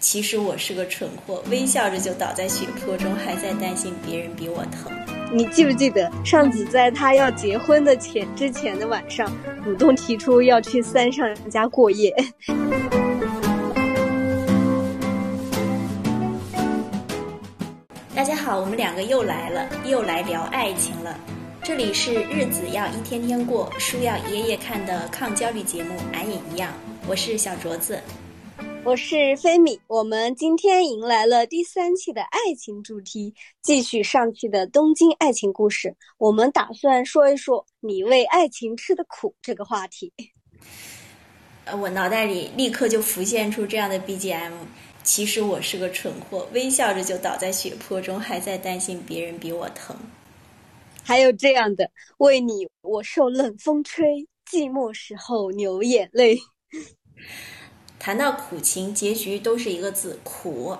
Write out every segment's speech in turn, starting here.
其实我是个蠢货，微笑着就倒在血泊中，还在担心别人比我疼。你记不记得上次在他要结婚的前之前的晚上，主动提出要去三上家过夜？大家好，我们两个又来了，又来聊爱情了。这里是日子要一天天过，书要一页页看的抗焦虑节目，俺也一样。我是小镯子。我是菲米，我们今天迎来了第三期的爱情主题，继续上期的东京爱情故事。我们打算说一说你为爱情吃的苦这个话题。呃，我脑袋里立刻就浮现出这样的 BGM。其实我是个蠢货，微笑着就倒在血泊中，还在担心别人比我疼。还有这样的，为你我受冷风吹，寂寞时候流眼泪。谈到苦情，结局都是一个字苦。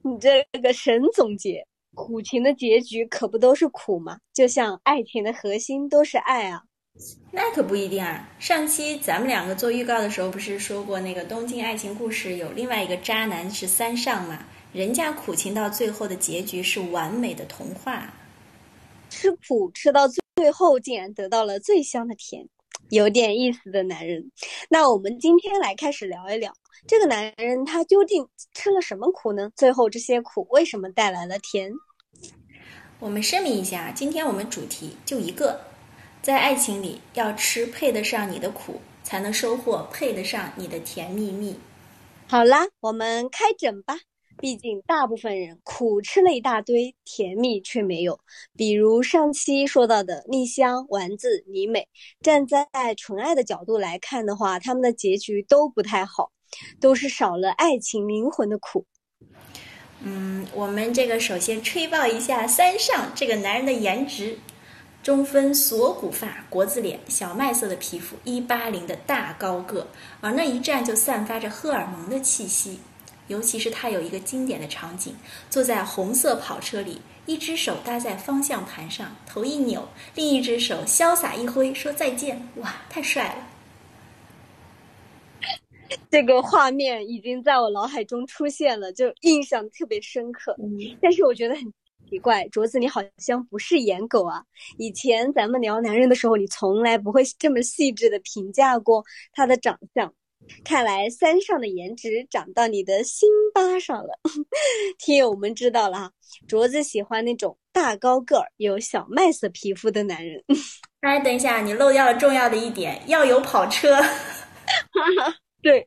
你这个神总结，苦情的结局可不都是苦吗？就像爱情的核心都是爱啊。那可不一定啊。上期咱们两个做预告的时候，不是说过那个东京爱情故事有另外一个渣男是三上嘛？人家苦情到最后的结局是完美的童话，吃苦吃到最后竟然得到了最香的甜。有点意思的男人，那我们今天来开始聊一聊这个男人，他究竟吃了什么苦呢？最后这些苦为什么带来了甜？我们声明一下，今天我们主题就一个，在爱情里要吃配得上你的苦，才能收获配得上你的甜蜜蜜。好啦，我们开整吧。毕竟，大部分人苦吃了一大堆，甜蜜却没有。比如上期说到的蜜香、丸子、李美，站在纯爱的角度来看的话，他们的结局都不太好，都是少了爱情灵魂的苦。嗯，我们这个首先吹爆一下三上这个男人的颜值：中分锁骨发、国字脸、小麦色的皮肤、一八零的大高个，往那一站就散发着荷尔蒙的气息。尤其是他有一个经典的场景，坐在红色跑车里，一只手搭在方向盘上，头一扭，另一只手潇洒一挥，说再见。哇，太帅了！这个画面已经在我脑海中出现了，就印象特别深刻。但是我觉得很奇怪，卓子你好像不是颜狗啊。以前咱们聊男人的时候，你从来不会这么细致的评价过他的长相。看来三上的颜值长到你的心巴上了，听友们知道了哈。镯子喜欢那种大高个儿、有小麦色皮肤的男人。哎，等一下，你漏掉了重要的一点，要有跑车。对，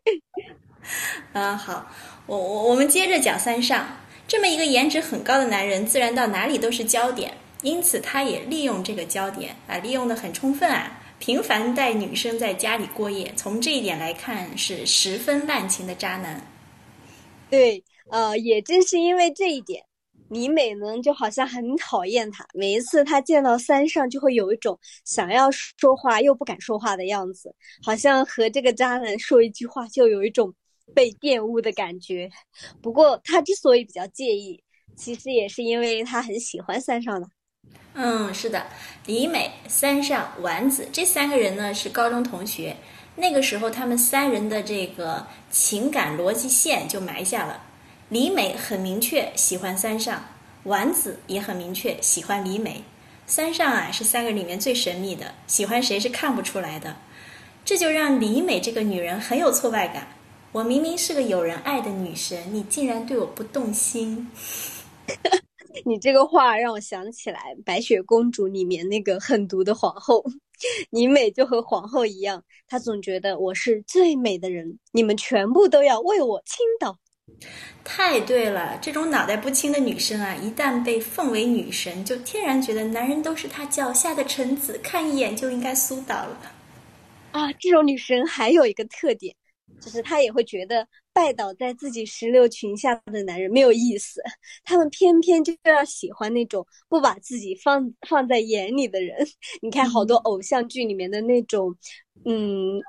啊，好，我我我们接着讲三上，这么一个颜值很高的男人，自然到哪里都是焦点，因此他也利用这个焦点啊，利用的很充分啊。频繁带女生在家里过夜，从这一点来看是十分滥情的渣男。对，呃，也正是因为这一点，李美呢就好像很讨厌他。每一次他见到三上，就会有一种想要说话又不敢说话的样子，好像和这个渣男说一句话就有一种被玷污的感觉。不过他之所以比较介意，其实也是因为他很喜欢三上的。嗯，是的，李美、三上、丸子这三个人呢是高中同学。那个时候，他们三人的这个情感逻辑线就埋下了。李美很明确喜欢三上，丸子也很明确喜欢李美。三上啊是三个里面最神秘的，喜欢谁是看不出来的。这就让李美这个女人很有挫败感。我明明是个有人爱的女神，你竟然对我不动心。你这个话让我想起来《白雪公主》里面那个狠毒的皇后，你美就和皇后一样，她总觉得我是最美的人，你们全部都要为我倾倒。太对了，这种脑袋不清的女生啊，一旦被奉为女神，就天然觉得男人都是她脚下的臣子，看一眼就应该苏倒了。啊，这种女神还有一个特点。就是她也会觉得拜倒在自己石榴裙下的男人没有意思，他们偏偏就要喜欢那种不把自己放放在眼里的人。你看好多偶像剧里面的那种，嗯，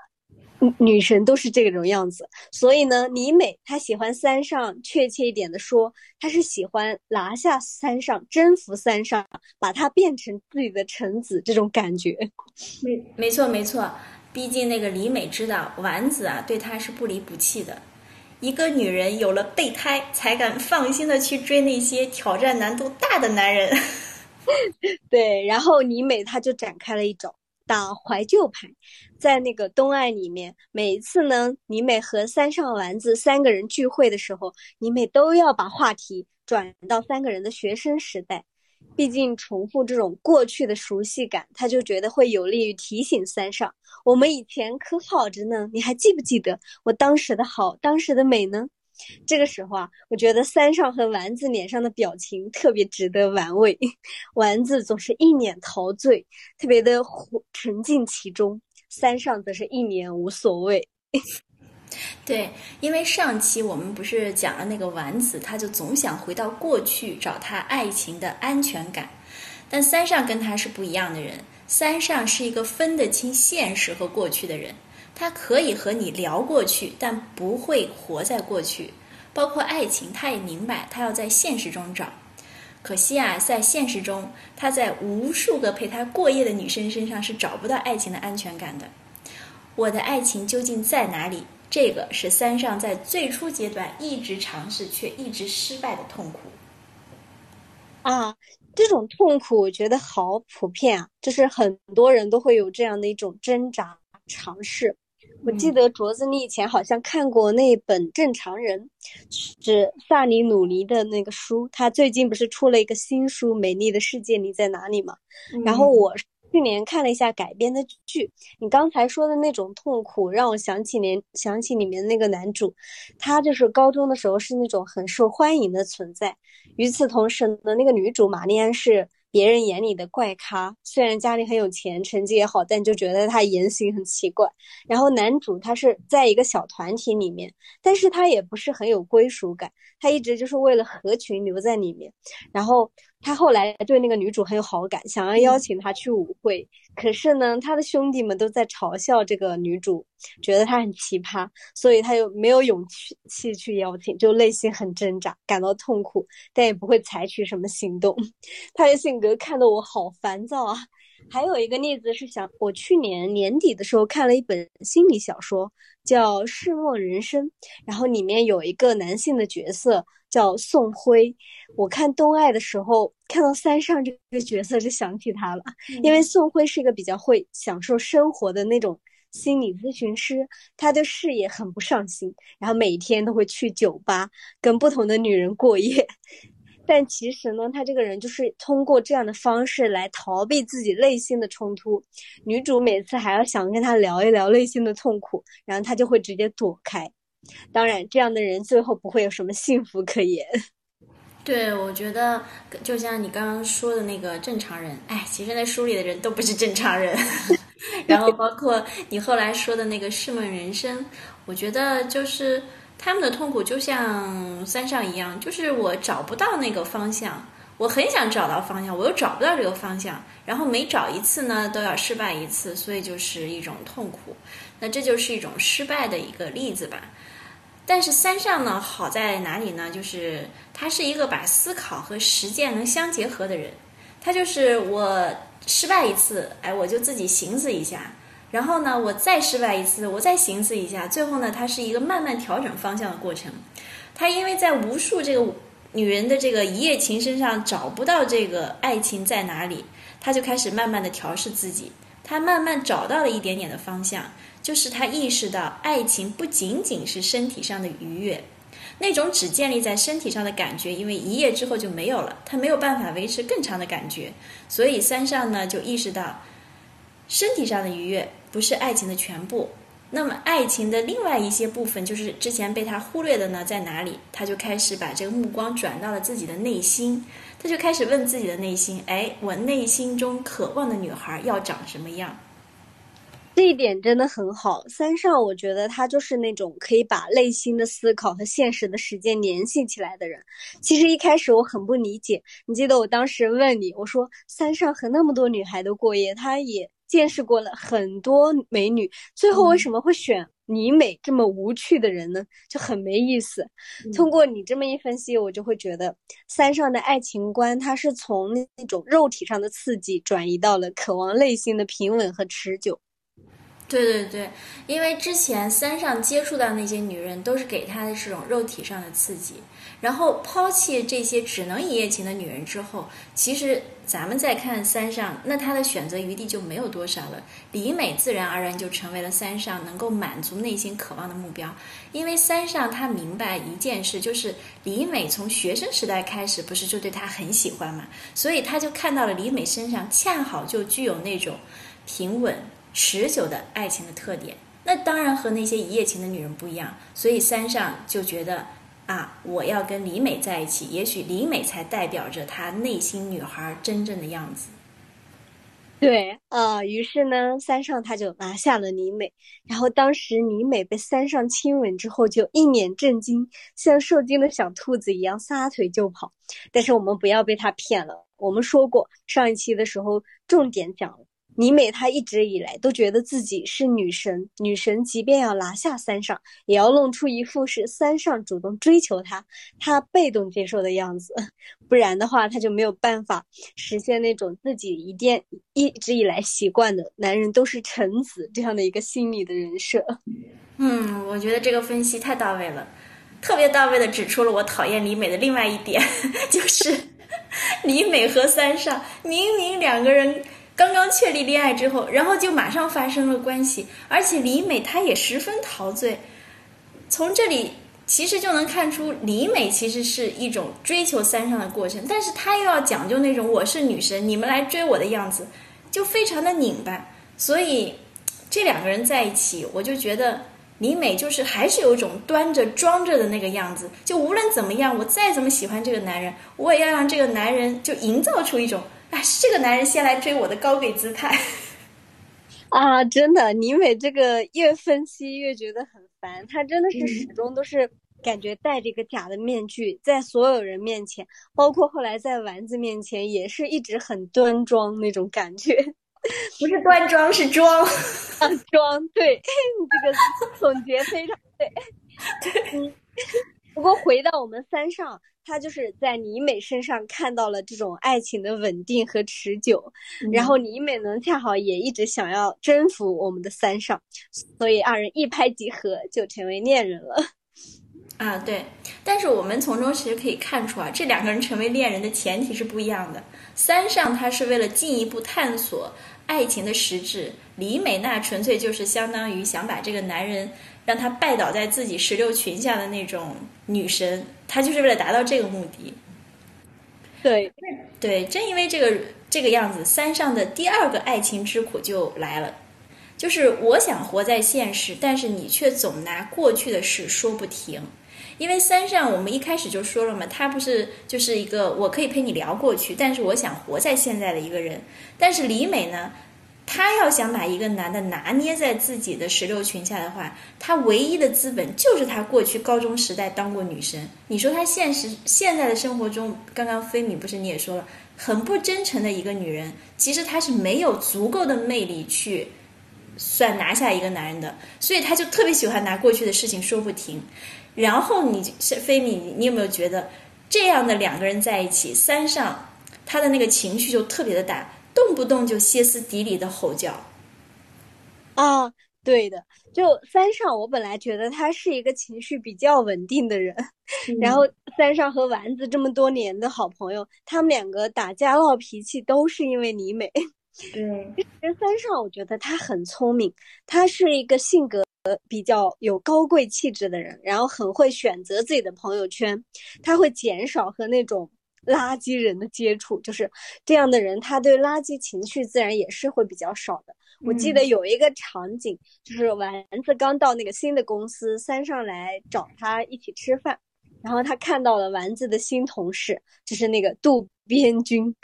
女神都是这种样子。所以呢，李美她喜欢三上，确切一点的说，她是喜欢拿下三上，征服三上，把她变成自己的臣子这种感觉。没，没错，没错。毕竟那个李美知道丸子啊，对她是不离不弃的。一个女人有了备胎，才敢放心的去追那些挑战难度大的男人。对，然后李美她就展开了一种打怀旧牌，在那个东爱里面，每一次呢，李美和三上丸子三个人聚会的时候，李美都要把话题转到三个人的学生时代。毕竟重复这种过去的熟悉感，他就觉得会有利于提醒三上，我们以前可好着呢，你还记不记得我当时的好，当时的美呢？这个时候啊，我觉得三上和丸子脸上的表情特别值得玩味，丸子总是一脸陶醉，特别的沉浸其中，三上则是一脸无所谓。对，因为上期我们不是讲了那个丸子，他就总想回到过去找他爱情的安全感，但三上跟他是不一样的人。三上是一个分得清现实和过去的人，他可以和你聊过去，但不会活在过去。包括爱情，他也明白他要在现实中找。可惜啊，在现实中，他在无数个陪他过夜的女生身上是找不到爱情的安全感的。我的爱情究竟在哪里？这个是三上在最初阶段一直尝试却一直失败的痛苦啊！这种痛苦我觉得好普遍啊，就是很多人都会有这样的一种挣扎尝试。我记得卓子，你以前好像看过那本《正常人》，是萨尼努尼的那个书。他最近不是出了一个新书《美丽的世界你在哪里》吗？然后我。去年看了一下改编的剧，你刚才说的那种痛苦，让我想起连想起里面那个男主，他就是高中的时候是那种很受欢迎的存在。与此同时呢，那个女主玛丽安是。别人眼里的怪咖，虽然家里很有钱，成绩也好，但就觉得他言行很奇怪。然后男主他是在一个小团体里面，但是他也不是很有归属感，他一直就是为了合群留在里面。然后他后来对那个女主很有好感，想要邀请她去舞会，可是呢，他的兄弟们都在嘲笑这个女主，觉得她很奇葩，所以他又没有勇气去邀请，就内心很挣扎，感到痛苦，但也不会采取什么行动。他的性。格看得我好烦躁啊！还有一个例子是想，我去年年底的时候看了一本心理小说，叫《世梦人生》，然后里面有一个男性的角色叫宋辉。我看东爱的时候，看到三上这个角色就想起他了，因为宋辉是一个比较会享受生活的那种心理咨询师，他对事业很不上心，然后每天都会去酒吧跟不同的女人过夜。但其实呢，他这个人就是通过这样的方式来逃避自己内心的冲突。女主每次还要想跟他聊一聊内心的痛苦，然后他就会直接躲开。当然，这样的人最后不会有什么幸福可言。对，我觉得就像你刚刚说的那个正常人，哎，其实那书里的人都不是正常人。然后包括你后来说的那个《世梦人生》，我觉得就是。他们的痛苦就像三上一样，就是我找不到那个方向，我很想找到方向，我又找不到这个方向，然后每找一次呢都要失败一次，所以就是一种痛苦。那这就是一种失败的一个例子吧。但是三上呢好在哪里呢？就是他是一个把思考和实践能相结合的人。他就是我失败一次，哎，我就自己寻思一下。然后呢，我再失败一次，我再寻思一下，最后呢，它是一个慢慢调整方向的过程。他因为在无数这个女人的这个一夜情身上找不到这个爱情在哪里，他就开始慢慢的调试自己。他慢慢找到了一点点的方向，就是他意识到爱情不仅仅是身体上的愉悦，那种只建立在身体上的感觉，因为一夜之后就没有了，他没有办法维持更长的感觉。所以三上呢就意识到，身体上的愉悦。不是爱情的全部，那么爱情的另外一些部分，就是之前被他忽略的呢，在哪里？他就开始把这个目光转到了自己的内心，他就开始问自己的内心：哎，我内心中渴望的女孩要长什么样？这一点真的很好。三少，我觉得他就是那种可以把内心的思考和现实的时间联系起来的人。其实一开始我很不理解，你记得我当时问你，我说三少和那么多女孩都过夜，他也。见识过了很多美女，最后为什么会选你美这么无趣的人呢？就很没意思。通过你这么一分析，我就会觉得三上的爱情观，它是从那种肉体上的刺激转移到了渴望内心的平稳和持久。对对对，因为之前三上接触到那些女人，都是给他的这种肉体上的刺激，然后抛弃这些只能一夜情的女人之后，其实咱们再看三上，那他的选择余地就没有多少了。李美自然而然就成为了三上能够满足内心渴望的目标，因为三上他明白一件事，就是李美从学生时代开始不是就对他很喜欢嘛，所以他就看到了李美身上恰好就具有那种平稳。持久的爱情的特点，那当然和那些一夜情的女人不一样。所以三上就觉得啊，我要跟李美在一起，也许李美才代表着他内心女孩真正的样子。对，呃，于是呢，三上他就拿下了李美。然后当时李美被三上亲吻之后，就一脸震惊，像受惊的小兔子一样撒腿就跑。但是我们不要被他骗了，我们说过上一期的时候重点讲了。李美她一直以来都觉得自己是女神，女神即便要拿下三上，也要弄出一副是三上主动追求她，她被动接受的样子，不然的话，她就没有办法实现那种自己一定一直以来习惯的男人都是臣子这样的一个心理的人设。嗯，我觉得这个分析太到位了，特别到位的指出了我讨厌李美的另外一点，就是 李美和三上明明两个人。刚刚确立恋爱之后，然后就马上发生了关系，而且李美她也十分陶醉。从这里其实就能看出，李美其实是一种追求三上的过程，但是她又要讲究那种我是女神，你们来追我的样子，就非常的拧巴。所以这两个人在一起，我就觉得李美就是还是有一种端着装着的那个样子，就无论怎么样，我再怎么喜欢这个男人，我也要让这个男人就营造出一种。哎，是这个男人先来追我的高贵姿态 啊！真的，倪美这个越分析越觉得很烦。他真的是始终都是感觉戴着一个假的面具，在所有人面前，包括后来在丸子面前，也是一直很端庄那种感觉。不是端庄，是装啊，装。对，你这个总结非常对。对。不过回到我们三上。他就是在李美身上看到了这种爱情的稳定和持久，然后李美呢恰好也一直想要征服我们的三上，所以二人一拍即合，就成为恋人了。啊，对，但是我们从中其实可以看出啊，这两个人成为恋人的前提是不一样的。三上他是为了进一步探索爱情的实质，李美娜纯粹就是相当于想把这个男人。让他拜倒在自己石榴裙下的那种女神，她就是为了达到这个目的。对，对，正因为这个这个样子，三上的第二个爱情之苦就来了，就是我想活在现实，但是你却总拿过去的事说不停。因为三上，我们一开始就说了嘛，他不是就是一个我可以陪你聊过去，但是我想活在现在的一个人。但是李美呢？她要想把一个男的拿捏在自己的石榴裙下的话，她唯一的资本就是她过去高中时代当过女神。你说她现实现在的生活中，刚刚菲米不是你也说了，很不真诚的一个女人，其实她是没有足够的魅力去算拿下一个男人的，所以他就特别喜欢拿过去的事情说不停。然后你是菲米，你有没有觉得这样的两个人在一起，三上他的那个情绪就特别的大？动不动就歇斯底里的吼叫，啊，对的，就三上，我本来觉得他是一个情绪比较稳定的人，然后三上和丸子这么多年的好朋友，他们两个打架闹脾气都是因为李美。对，其实三上我觉得他很聪明，他是一个性格比较有高贵气质的人，然后很会选择自己的朋友圈，他会减少和那种。垃圾人的接触就是这样的人，他对垃圾情绪自然也是会比较少的。我记得有一个场景，就是丸子刚到那个新的公司，三上来找他一起吃饭，然后他看到了丸子的新同事，就是那个渡边君。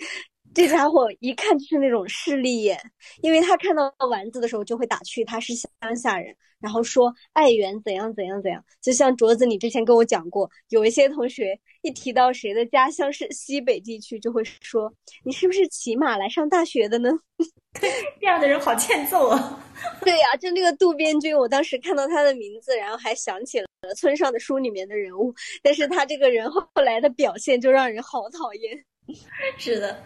这家伙一看就是那种势利眼，因为他看到丸子的时候就会打趣他是乡下人，然后说爱媛怎样怎样怎样。就像卓子，你之前跟我讲过，有一些同学一提到谁的家乡是西北地区，就会说你是不是骑马来上大学的呢？这样的人好欠揍啊！对呀，就那个渡边君，我当时看到他的名字，然后还想起了村上的书里面的人物，但是他这个人后来的表现就让人好讨厌。是的，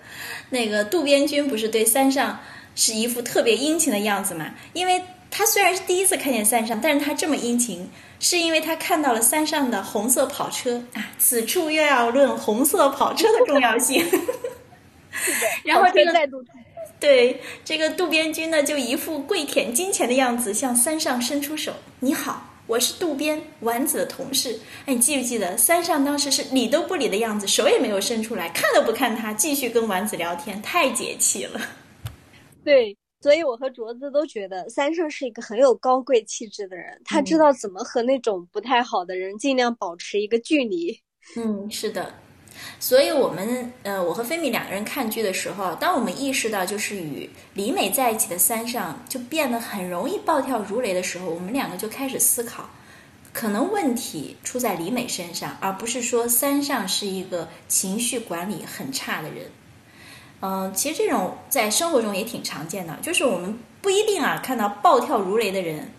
那个渡边君不是对三上是一副特别殷勤的样子嘛？因为他虽然是第一次看见三上，但是他这么殷勤，是因为他看到了三上的红色跑车啊。此处又要论红色跑车的重要性。然后这个对这个渡边君呢，就一副跪舔金钱的样子，向三上伸出手：“你好，我是渡边丸子的同事。”哎，你记不记得三上当时是理都不理的样子，手也没有伸出来，看都不看他，继续跟丸子聊天，太解气了。对，所以我和卓子都觉得三上是一个很有高贵气质的人，他知道怎么和那种不太好的人尽量保持一个距离。嗯，是的。所以，我们呃，我和菲米两个人看剧的时候，当我们意识到就是与李美在一起的三上就变得很容易暴跳如雷的时候，我们两个就开始思考，可能问题出在李美身上，而不是说三上是一个情绪管理很差的人。嗯，其实这种在生活中也挺常见的，就是我们不一定啊看到暴跳如雷的人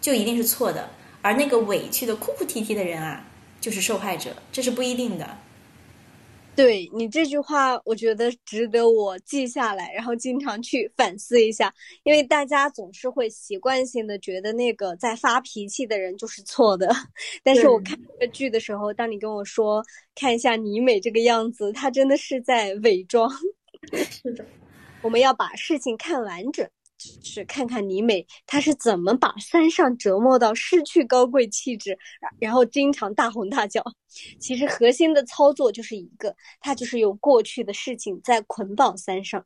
就一定是错的，而那个委屈的哭哭啼啼的人啊就是受害者，这是不一定的。对你这句话，我觉得值得我记下来，然后经常去反思一下。因为大家总是会习惯性的觉得那个在发脾气的人就是错的。但是我看这个剧的时候，当你跟我说看一下倪美这个样子，她真的是在伪装。是的，我们要把事情看完整。是看看李美，她是怎么把三上折磨到失去高贵气质，然后经常大吼大叫。其实核心的操作就是一个，她就是用过去的事情在捆绑三上。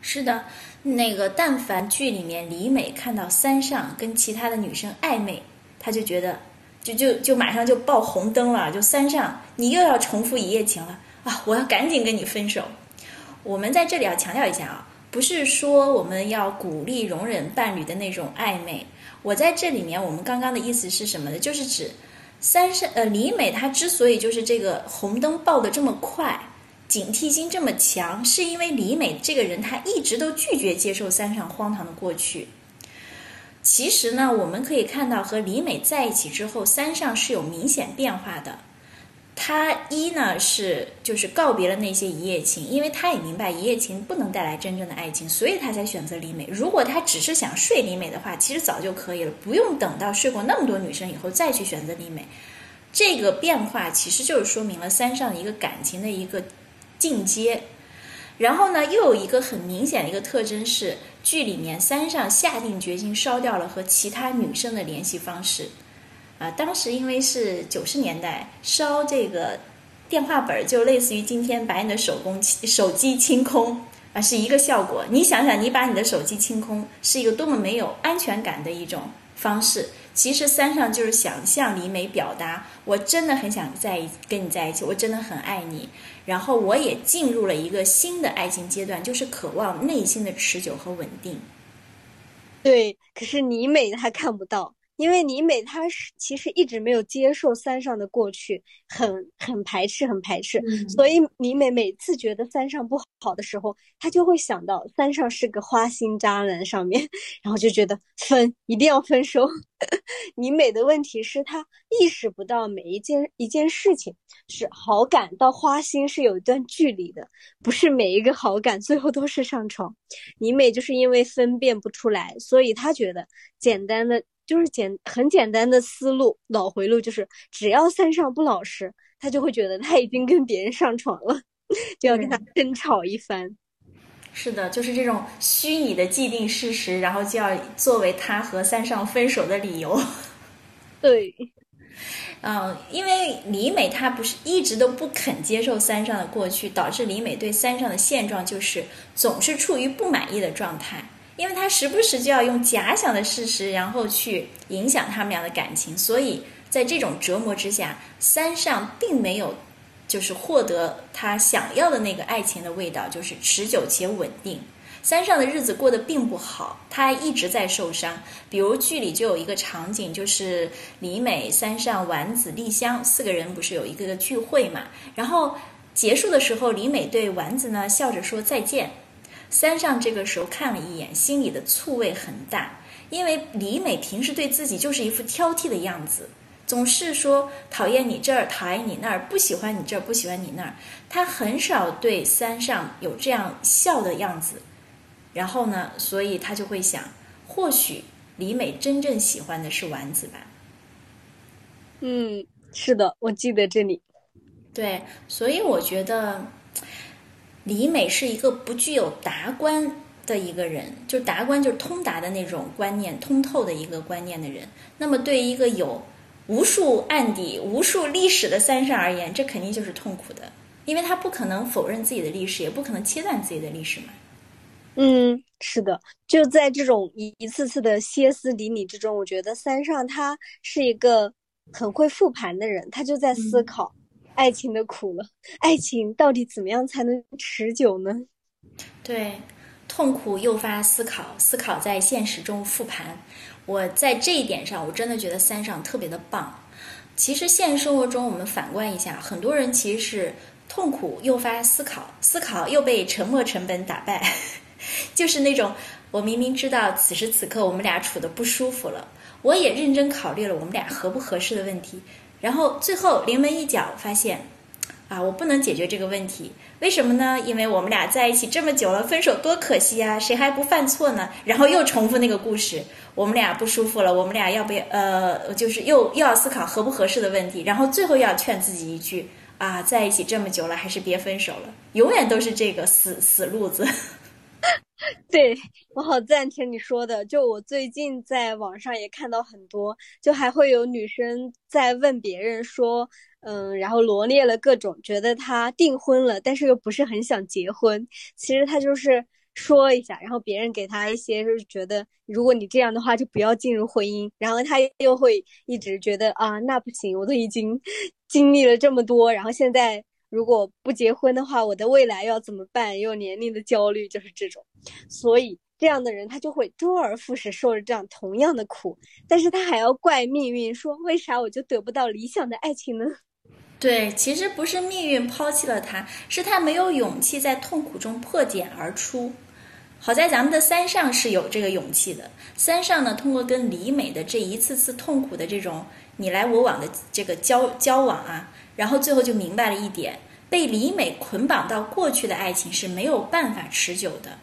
是的，那个但凡剧里面李美看到三上跟其他的女生暧昧，她就觉得就就就马上就爆红灯了，就三上你又要重复一夜情了啊！我要赶紧跟你分手。我们在这里要强调一下啊。不是说我们要鼓励容忍伴侣的那种暧昧。我在这里面，我们刚刚的意思是什么呢？就是指三上呃李美她之所以就是这个红灯爆的这么快，警惕心这么强，是因为李美这个人她一直都拒绝接受三上荒唐的过去。其实呢，我们可以看到和李美在一起之后，三上是有明显变化的。他一呢是就是告别了那些一夜情，因为他也明白一夜情不能带来真正的爱情，所以他才选择李美。如果他只是想睡李美的话，其实早就可以了，不用等到睡过那么多女生以后再去选择李美。这个变化其实就是说明了三上一个感情的一个进阶。然后呢，又有一个很明显的一个特征是，剧里面三上下定决心烧掉了和其他女生的联系方式。啊，当时因为是九十年代，烧这个电话本儿就类似于今天把你的手工手机清空啊，是一个效果。你想想，你把你的手机清空，是一个多么没有安全感的一种方式。其实三上就是想向李美表达，我真的很想在跟你在一起，我真的很爱你。然后我也进入了一个新的爱情阶段，就是渴望内心的持久和稳定。对，可是李美她看不到。因为李美她是其实一直没有接受三上的过去，很很排斥，很排斥。所以李美每次觉得三上不好的时候，她就会想到三上是个花心渣男，上面，然后就觉得分一定要分手。李美的问题是她意识不到每一件一件事情是好感到花心是有一段距离的，不是每一个好感最后都是上床。李美就是因为分辨不出来，所以她觉得简单的。就是简很简单的思路，脑回路就是只要三上不老实，他就会觉得他已经跟别人上床了，就要跟他争吵一番。是的，就是这种虚拟的既定事实，然后就要作为他和三上分手的理由。对，嗯，因为李美她不是一直都不肯接受三上的过去，导致李美对三上的现状就是总是处于不满意的状态。因为他时不时就要用假想的事实，然后去影响他们俩的感情，所以在这种折磨之下，三上并没有就是获得他想要的那个爱情的味道，就是持久且稳定。三上的日子过得并不好，他一直在受伤。比如剧里就有一个场景，就是李美、三上、丸子、丽香四个人不是有一个个聚会嘛？然后结束的时候，李美对丸子呢笑着说再见。三上这个时候看了一眼，心里的醋味很大，因为李美平时对自己就是一副挑剔的样子，总是说讨厌你这儿，讨厌你那儿，不喜欢你这儿，不喜欢你那儿。她很少对三上有这样笑的样子，然后呢，所以他就会想，或许李美真正喜欢的是丸子吧。嗯，是的，我记得这里。对，所以我觉得李美是一个不具有达观的一个人，就达观就是通达的那种观念，通透的一个观念的人。那么对于一个有无数案底、无数历史的三上而言，这肯定就是痛苦的，因为他不可能否认自己的历史，也不可能切断自己的历史嘛。嗯，是的，就在这种一一次次的歇斯底里之中，我觉得三上他是一个很会复盘的人，他就在思考。爱情的苦了，爱情到底怎么样才能持久呢？对，痛苦诱发思考，思考在现实中复盘。我在这一点上，我真的觉得三上特别的棒。其实现实生活中，我们反观一下，很多人其实是痛苦诱发思考，思考又被沉默成本打败。就是那种，我明明知道此时此刻我们俩处的不舒服了，我也认真考虑了我们俩合不合适的问题。然后最后临门一脚发现，啊，我不能解决这个问题，为什么呢？因为我们俩在一起这么久了，分手多可惜啊！谁还不犯错呢？然后又重复那个故事，我们俩不舒服了，我们俩要不要？呃，就是又又要思考合不合适的问题，然后最后又要劝自己一句啊，在一起这么久了，还是别分手了，永远都是这个死死路子。对我好赞成你说的，就我最近在网上也看到很多，就还会有女生在问别人说，嗯，然后罗列了各种觉得她订婚了，但是又不是很想结婚，其实她就是说一下，然后别人给她一些就是觉得如果你这样的话就不要进入婚姻，然后她又会一直觉得啊那不行，我都已经 经历了这么多，然后现在。如果不结婚的话，我的未来要怎么办？有年龄的焦虑就是这种，所以这样的人他就会周而复始受着这样同样的苦，但是他还要怪命运，说为啥我就得不到理想的爱情呢？对，其实不是命运抛弃了他，是他没有勇气在痛苦中破茧而出。好在咱们的三上是有这个勇气的，三上呢，通过跟李美的这一次次痛苦的这种你来我往的这个交交往啊。然后最后就明白了一点：被李美捆绑到过去的爱情是没有办法持久的，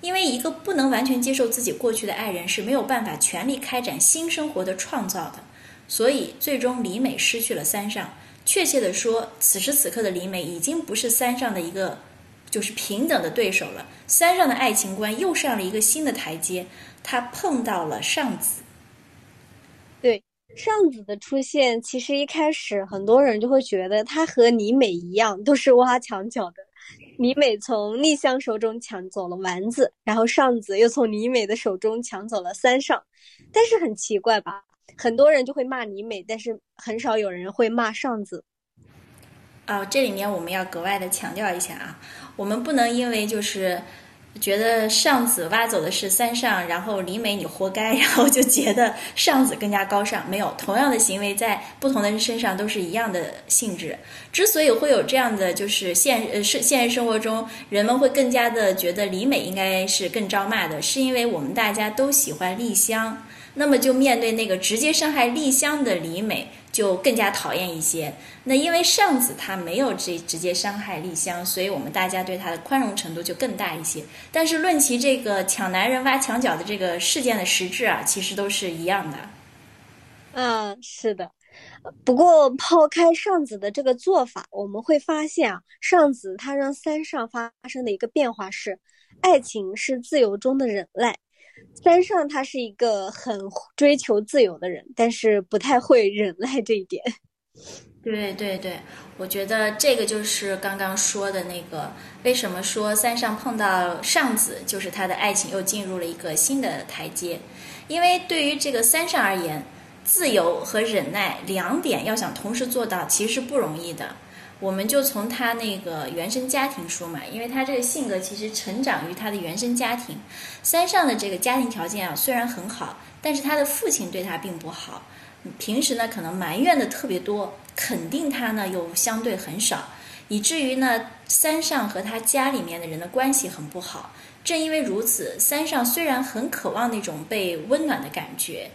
因为一个不能完全接受自己过去的爱人是没有办法全力开展新生活的创造的。所以最终李美失去了三上。确切的说，此时此刻的李美已经不是三上的一个就是平等的对手了。三上的爱情观又上了一个新的台阶，他碰到了上子。上子的出现，其实一开始很多人就会觉得他和李美一样，都是挖墙脚的。李美从丽香手中抢走了丸子，然后上子又从李美的手中抢走了三上。但是很奇怪吧，很多人就会骂李美，但是很少有人会骂上子。啊，这里面我们要格外的强调一下啊，我们不能因为就是。觉得上子挖走的是三上，然后李美你活该，然后就觉得上子更加高尚。没有同样的行为在不同的人身上都是一样的性质。之所以会有这样的，就是现呃是现实生活中人们会更加的觉得李美应该是更招骂的，是因为我们大家都喜欢丽香，那么就面对那个直接伤害丽香的李美。就更加讨厌一些。那因为上子他没有这直接伤害丽香，所以我们大家对他的宽容程度就更大一些。但是论其这个抢男人挖墙脚的这个事件的实质啊，其实都是一样的。嗯，是的。不过抛开上子的这个做法，我们会发现啊，上子他让三上发生的一个变化是，爱情是自由中的忍耐。三上他是一个很追求自由的人，但是不太会忍耐这一点。对对对，我觉得这个就是刚刚说的那个，为什么说三上碰到上子，就是他的爱情又进入了一个新的台阶？因为对于这个三上而言，自由和忍耐两点要想同时做到，其实是不容易的。我们就从他那个原生家庭说嘛，因为他这个性格其实成长于他的原生家庭。三上的这个家庭条件啊，虽然很好，但是他的父亲对他并不好，平时呢可能埋怨的特别多，肯定他呢又相对很少，以至于呢三上和他家里面的人的关系很不好。正因为如此，三上虽然很渴望那种被温暖的感觉，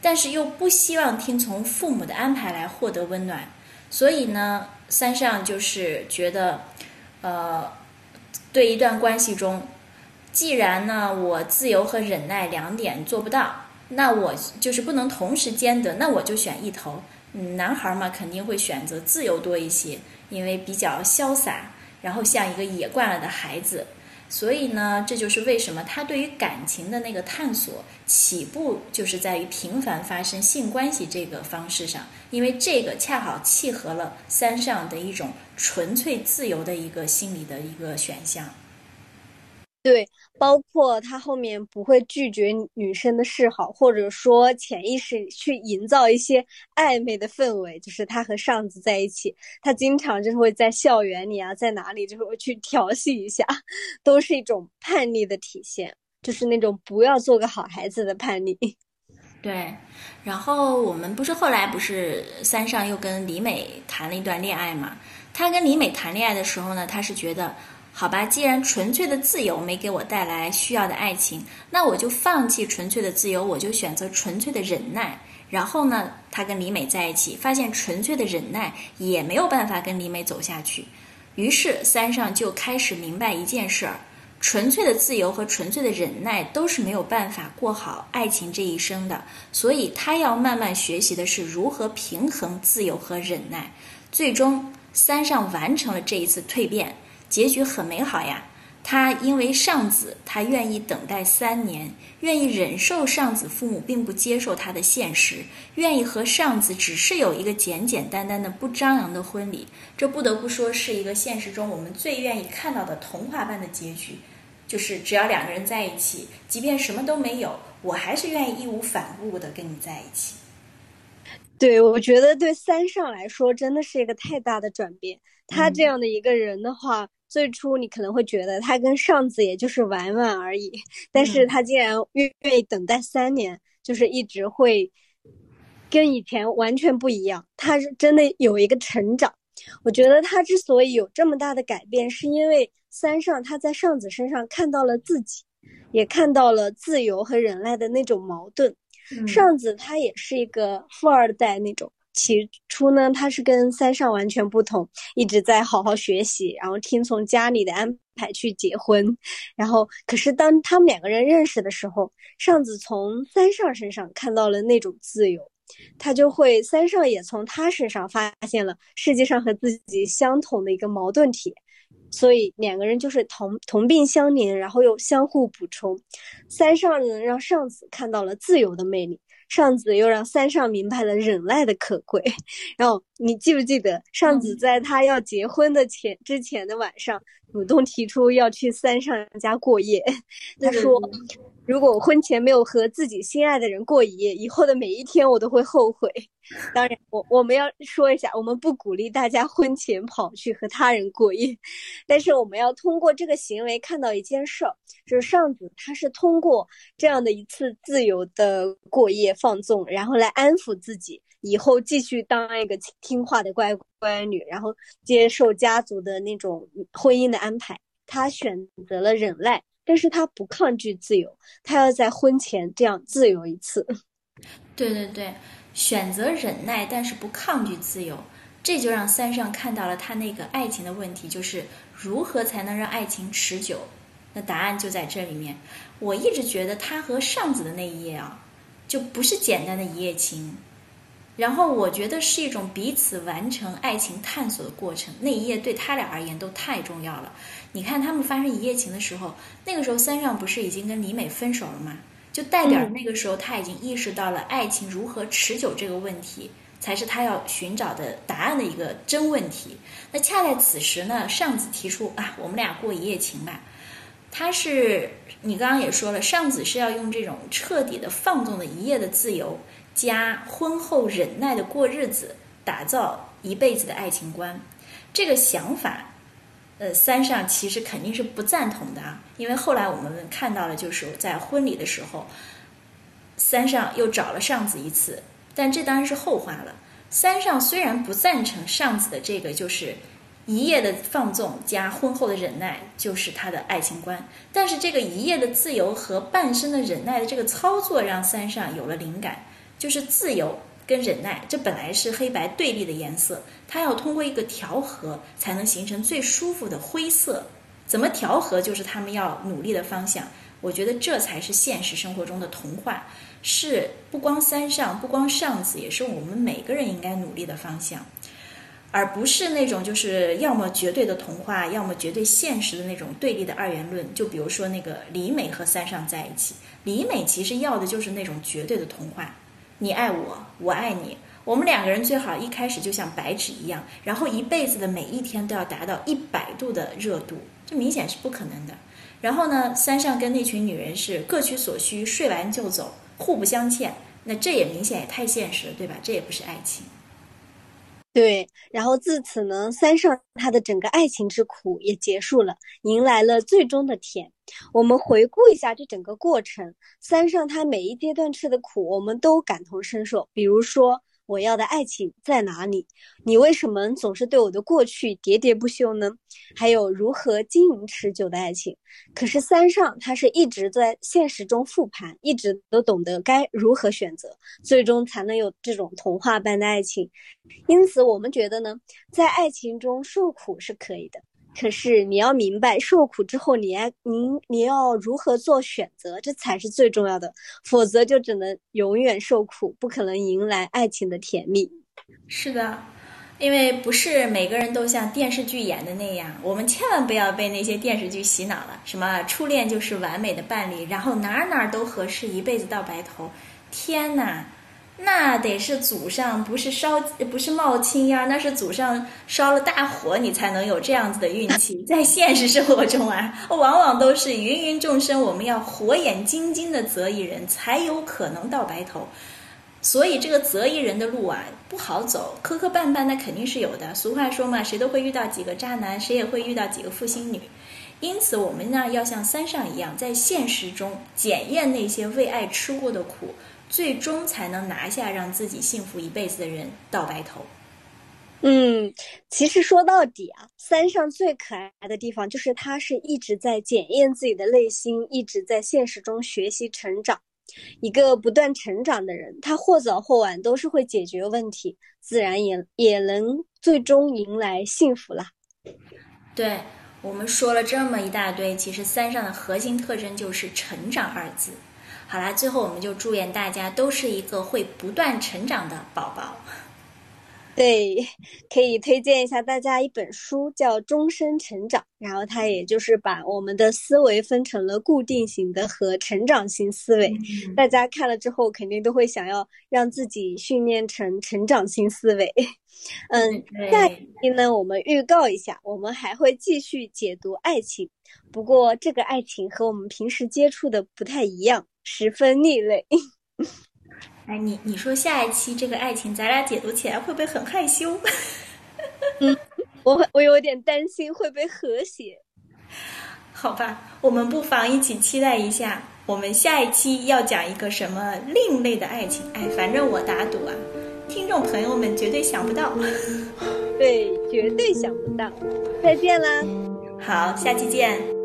但是又不希望听从父母的安排来获得温暖，所以呢。三上就是觉得，呃，对一段关系中，既然呢我自由和忍耐两点做不到，那我就是不能同时兼得，那我就选一头。嗯，男孩嘛肯定会选择自由多一些，因为比较潇洒，然后像一个野惯了的孩子。所以呢，这就是为什么他对于感情的那个探索起步就是在于频繁发生性关系这个方式上，因为这个恰好契合了三上的一种纯粹自由的一个心理的一个选项。对，包括他后面不会拒绝女生的示好，或者说潜意识去营造一些暧昧的氛围，就是他和上子在一起，他经常就是会在校园里啊，在哪里就是会去调戏一下，都是一种叛逆的体现，就是那种不要做个好孩子的叛逆。对，然后我们不是后来不是三上又跟李美谈了一段恋爱嘛？他跟李美谈恋爱的时候呢，他是觉得。好吧，既然纯粹的自由没给我带来需要的爱情，那我就放弃纯粹的自由，我就选择纯粹的忍耐。然后呢，他跟李美在一起，发现纯粹的忍耐也没有办法跟李美走下去，于是三上就开始明白一件事儿：纯粹的自由和纯粹的忍耐都是没有办法过好爱情这一生的。所以他要慢慢学习的是如何平衡自由和忍耐。最终，三上完成了这一次蜕变。结局很美好呀，他因为上子，他愿意等待三年，愿意忍受上子父母并不接受他的现实，愿意和上子只是有一个简简单单的不张扬的婚礼。这不得不说是一个现实中我们最愿意看到的童话般的结局，就是只要两个人在一起，即便什么都没有，我还是愿意义无反顾的跟你在一起。对，我觉得对三上来说真的是一个太大的转变。他这样的一个人的话。最初你可能会觉得他跟上子也就是玩玩而已，但是他竟然愿愿意等待三年，就是一直会跟以前完全不一样。他是真的有一个成长。我觉得他之所以有这么大的改变，是因为三上他在上子身上看到了自己，也看到了自由和忍耐的那种矛盾。上子他也是一个富二代那种。起初呢，他是跟三上完全不同，一直在好好学习，然后听从家里的安排去结婚。然后，可是当他们两个人认识的时候，上子从三上身上看到了那种自由，他就会三上也从他身上发现了世界上和自己相同的一个矛盾体，所以两个人就是同同病相怜，然后又相互补充。三上呢让上子看到了自由的魅力。上子又让三上明白了忍耐的可贵，然后你记不记得上子在他要结婚的前之前的晚上，主动提出要去三上家过夜，他说。如果我婚前没有和自己心爱的人过一夜，以后的每一天我都会后悔。当然，我我们要说一下，我们不鼓励大家婚前跑去和他人过夜，但是我们要通过这个行为看到一件事儿，就是上子他是通过这样的一次自由的过夜放纵，然后来安抚自己，以后继续当一个听话的乖乖女，然后接受家族的那种婚姻的安排。他选择了忍耐。但是他不抗拒自由，他要在婚前这样自由一次。对对对，选择忍耐，但是不抗拒自由，这就让三上看到了他那个爱情的问题，就是如何才能让爱情持久？那答案就在这里面。我一直觉得他和上子的那一夜啊，就不是简单的一夜情。然后我觉得是一种彼此完成爱情探索的过程，那一夜对他俩而言都太重要了。你看他们发生一夜情的时候，那个时候三上不是已经跟李美分手了吗？就代表那个时候他已经意识到了爱情如何持久这个问题，才是他要寻找的答案的一个真问题。那恰在此时呢，上子提出啊，我们俩过一夜情吧。他是你刚刚也说了，上子是要用这种彻底的放纵的一夜的自由。加婚后忍耐的过日子，打造一辈子的爱情观，这个想法，呃，三上其实肯定是不赞同的啊。因为后来我们看到了，就是在婚礼的时候，三上又找了上子一次，但这当然是后话了。三上虽然不赞成上子的这个，就是一夜的放纵加婚后的忍耐就是他的爱情观，但是这个一夜的自由和半生的忍耐的这个操作，让三上有了灵感。就是自由跟忍耐，这本来是黑白对立的颜色，它要通过一个调和，才能形成最舒服的灰色，怎么调和就是他们要努力的方向。我觉得这才是现实生活中的童话，是不光三上，不光上子，也是我们每个人应该努力的方向，而不是那种就是要么绝对的童话，要么绝对现实的那种对立的二元论。就比如说那个李美和三上在一起，李美其实要的就是那种绝对的童话，你爱我，我爱你，我们两个人最好一开始就像白纸一样，然后一辈子的每一天都要达到一百度的热度，这明显是不可能的。然后呢，三上跟那群女人是各取所需，睡完就走，互不相欠。那这也明显也太现实了，对吧？这也不是爱情。对，然后自此呢，三上他的整个爱情之苦也结束了，迎来了最终的甜。我们回顾一下这整个过程，三上他每一阶段吃的苦，我们都感同身受。比如说。我要的爱情在哪里？你为什么总是对我的过去喋喋不休呢？还有如何经营持久的爱情？可是三上他是一直在现实中复盘，一直都懂得该如何选择，最终才能有这种童话般的爱情。因此，我们觉得呢，在爱情中受苦是可以的。可是你要明白，受苦之后，你要您你要如何做选择，这才是最重要的。否则就只能永远受苦，不可能迎来爱情的甜蜜。是的，因为不是每个人都像电视剧演的那样，我们千万不要被那些电视剧洗脑了。什么初恋就是完美的伴侣，然后哪哪都合适，一辈子到白头。天哪！那得是祖上不是烧不是冒青烟，那是祖上烧了大火，你才能有这样子的运气。在现实生活中啊，往往都是芸芸众生，我们要火眼金睛的择一人，才有可能到白头。所以这个择一人的路啊不好走，磕磕绊绊那肯定是有的。俗话说嘛，谁都会遇到几个渣男，谁也会遇到几个负心女。因此，我们呢要像三上一样，在现实中检验那些为爱吃过的苦。最终才能拿下让自己幸福一辈子的人到白头。嗯，其实说到底啊，三上最可爱的地方就是他是一直在检验自己的内心，一直在现实中学习成长。一个不断成长的人，他或早或晚都是会解决问题，自然也也能最终迎来幸福啦。对我们说了这么一大堆，其实三上的核心特征就是“成长”二字。好啦，最后我们就祝愿大家都是一个会不断成长的宝宝。对，可以推荐一下大家一本书，叫《终身成长》，然后它也就是把我们的思维分成了固定型的和成长型思维。大家看了之后，肯定都会想要让自己训练成成长型思维。嗯，下一期呢，我们预告一下，我们还会继续解读爱情，不过这个爱情和我们平时接触的不太一样。十分另类。哎，你你说下一期这个爱情，咱俩解读起来会不会很害羞？嗯，我我有点担心会被和谐。好吧，我们不妨一起期待一下，我们下一期要讲一个什么另类的爱情。哎，反正我打赌啊，听众朋友们绝对想不到。对，绝对想不到。再见啦！好，下期见。